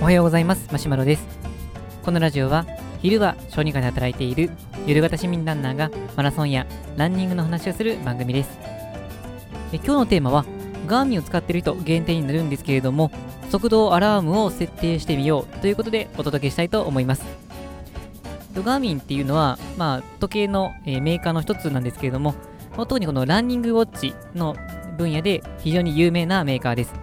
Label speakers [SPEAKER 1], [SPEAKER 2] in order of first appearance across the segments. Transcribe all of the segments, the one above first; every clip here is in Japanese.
[SPEAKER 1] おはようございます。マシュマロです。このラジオは昼は小児科で働いている夜型市民ランナーがマラソンやランニングの話をする番組です。え今日のテーマはガーミンを使っている人限定になるんですけれども速度アラームを設定してみようということでお届けしたいと思います。ガーミンっていうのは、まあ、時計の、えメーカーの一つなんですけれども、ま特にこのランニングウォッチの分野で非常に有名なメーカーです。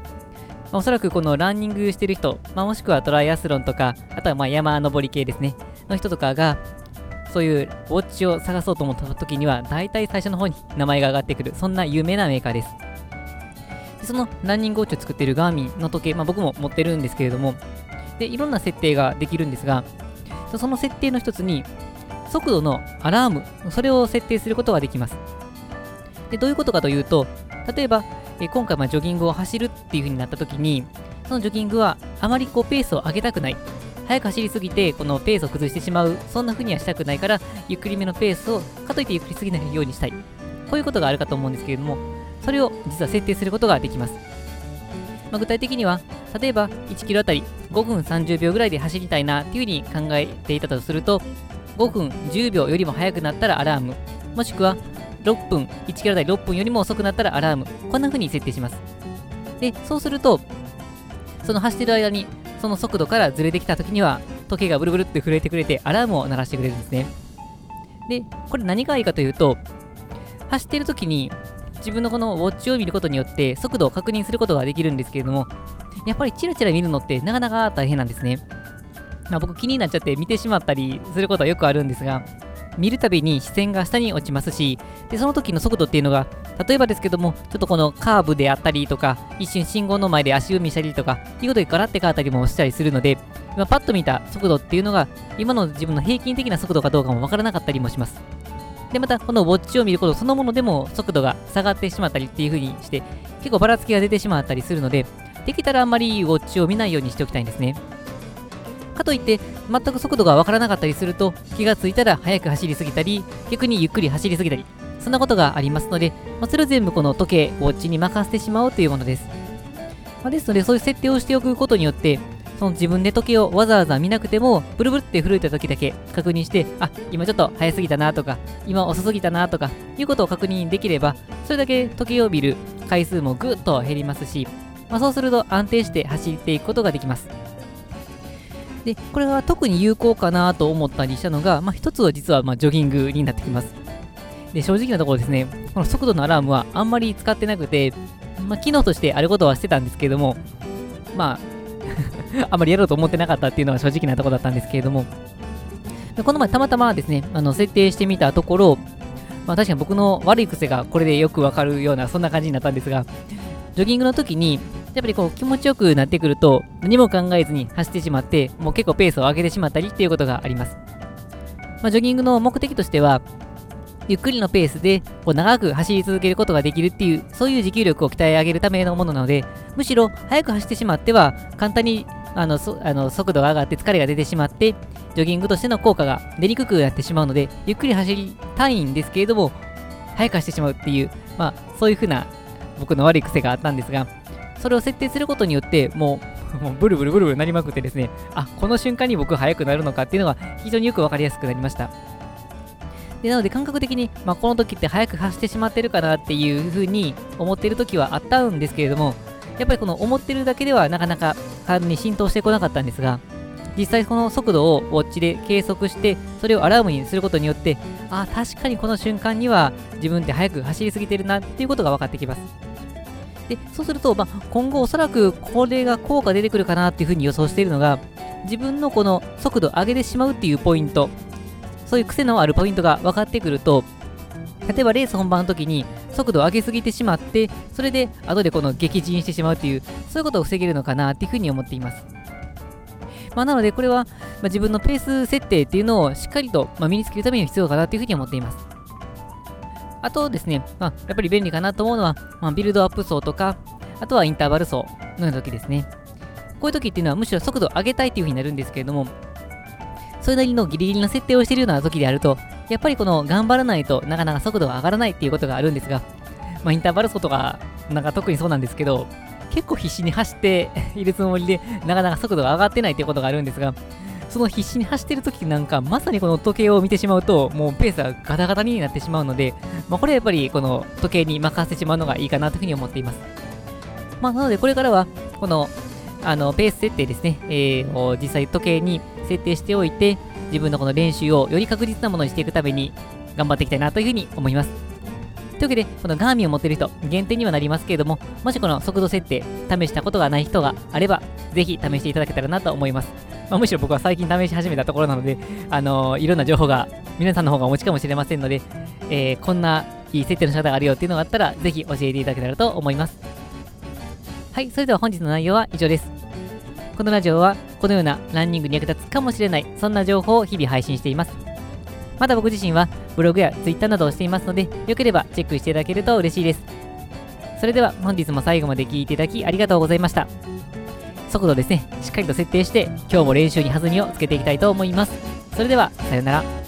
[SPEAKER 1] まあおそらくこのランニングしてる人、まあ、もしくはトライアスロンとか、あとはま山登り系ですね、の人とかが、そういうウォッチを探そうと思った時には、大体最初の方に名前が上がってくる、そんな有名なメーカーです。でそのランニングウォッチを作っているガーミンの時計、まあ、僕も持ってるんですけれども、でいろんな設定ができるんですが、その設定の一つに、速度のアラーム、それを設定することができます。でどういうことかというと、例えば、え今回まジョギングを走るっていう風になった時に、そのジョギングはあまりこうペースを上げたくない。早く走りすぎて、このペースを崩してしまう。そんな風にはしたくないから、ゆっくりめのペースを、かといってゆっくりすぎないようにしたい。こういうことがあるかと思うんですけれども、それを実は設定することができます。まあ、具体的には、例えば1キロあたり5分30秒ぐらいで走りたいなっていう風に考えていたとすると、5分10秒よりも速くなったらアラーム、もしくは6分、1キロあたり6分よりも遅くなったらアラーム、こんな風に設定します。で、そうすると、その走ってる間に、その速度からずれてきた時には、時計がブルブルって震えてくれて、アラームを鳴らしてくれるんですね。で、これ何がいいかというと、走ってる時に、自分のこのウォッチを見ることによって速度を確認することができるんですけれども、やっぱりチラチラ見るのってなかなか大変なんですね。まあ、僕気になっちゃって見てしまったりすることはよくあるんですが、見るたびに視線が下に落ちますし、でその時の速度っていうのが、例えばですけども、ちょっとこのカーブであったりとか、一瞬信号の前で足踏みしたりとか、いうことでガラって変わったりもしたりするので、今パッと見た速度っていうのが、今の自分の平均的な速度かどうかもわからなかったりもします。で、また、このウォッチを見ることそのものでも速度が下がってしまったりっていう風にして、結構ばらつきが出てしまったりするので、できたらあんまりウォッチを見ないようにしておきたいんですね。かといって、全く速度がわからなかったりすると、気がついたら速く走りすぎたり、逆にゆっくり走りすぎたり、そんなことがありますので、まあ、それを全部この時計、ウォッチに任せてしまおうというものです。まあ、ですので、そういう設定をしておくことによって、その自分で時計をわざわざ見なくても、ブルブルって震えた時だけ確認して、あ、今ちょっと早すぎたなとか、今遅すぎたなとか、いうことを確認できれば、それだけ時計を見る回数もぐっと減りますし、まあ、そうすると安定して走っていくことができます。で、これが特に有効かなと思ったりしたのが、まあ、一つは実はまジョギングになってきます。で、正直なところですね、この速度のアラームはあんまり使ってなくて、まあ、機能としてあることはしてたんですけれども、まあ、あんまりやろうと思ってなかったっていうのは正直なところだったんですけれども、この前たまたまですね、あの設定してみたところ、まあ、確かに僕の悪い癖がこれでよくわかるような、そんな感じになったんですが、ジョギングの時に、やっぱりこう気持ちよくなってくると、何も考えずに走ってしまって、もう結構ペースを上げてしまったりっていうことがあります。まあ、ジョギングの目的としては、ゆっくりのペースでこう長く走り続けることができるっていう、そういう持久力を鍛え上げるためのものなので、むしろ速く走ってしまっては、簡単にあのそあの速度が上がって疲れが出てしまって、ジョギングとしての効果が出にくくなってしまうので、ゆっくり走りたいんですけれども、速く走ってしまうっていう、まあ、そういう風な僕の悪い癖があったんですが、それを設定することによって、もう、もうブルブルブルブルなりまくってですね、あ、この瞬間に僕速くなるのかっていうのが非常によくわかりやすくなりました。でなので感覚的に、まあ、この時って速く走ってしまってるかなっていう風に思ってる時はあったんですけれども、やっぱりこの思ってるだけではなかなか体に浸透してこなかったんですが、実際この速度をウォッチで計測して、それをアラームにすることによって、あ、確かにこの瞬間には自分って速く走りすぎてるなっていうことが分かってきます。で、そうすると、まあ、今後おそらくこれが効果出てくるかなっていうふうに予想しているのが、自分のこの速度を上げてしまうっていうポイント、そういう癖のあるポイントが分かってくると、例えばレース本番の時に速度を上げすぎてしまって、それで後でこの激甚してしまうっていう、そういうことを防げるのかなっていうふうに思っています。まあ、なので、これは、ま、自分のペース設定っていうのをしっかりと、ま、身につけるために必要かなっていうふうに思っています。あとですね、まあ、やっぱり便利かなと思うのは、まあ、ビルドアップ走とか、あとはインターバル走のような時ですね。こういう時っていうのはむしろ速度を上げたいっていう風になるんですけれども、それなりのギリギリの設定をしているような時であると、やっぱりこの頑張らないとなかなか速度が上がらないっていうことがあるんですが、まあ、インターバル走とか、なんか特にそうなんですけど、結構必死に走っているつもりで、なかなか速度が上がってないということがあるんですが、その必死に走ってる時なんか、まさにこの時計を見てしまうと、もうペースがガタガタになってしまうので、まあ、これはやっぱりこの時計に任せてしまうのがいいかなというふうに思っています。まあ、なのでこれからは、この、あの、ペース設定ですね、えー、実際時計に設定しておいて、自分のこの練習をより確実なものにしていくために頑張っていきたいなというふうに思います。というわけで、このガーミンを持っている人、限定にはなりますけれども、もしこの速度設定、試したことがない人があれば、ぜひ試していただけたらなと思います。まあ、むしろ僕は最近試し始めたところなので、あのー、いろんな情報が皆さんの方がお持ちかもしれませんので、えー、こんないい設定の仕方があるよっていうのがあったら、ぜひ教えていただけたらと思います。はい、それでは本日の内容は以上です。このラジオはこのようなランニングに役立つかもしれないそんな情報を日々配信していますまた僕自身はブログや Twitter などをしていますのでよければチェックしていただけると嬉しいです。それでは本日も最後まで聴いていただきありがとうございました。速度ですね。しっかりと設定して今日も練習に弾みをつけていきたいと思います。それではさようなら。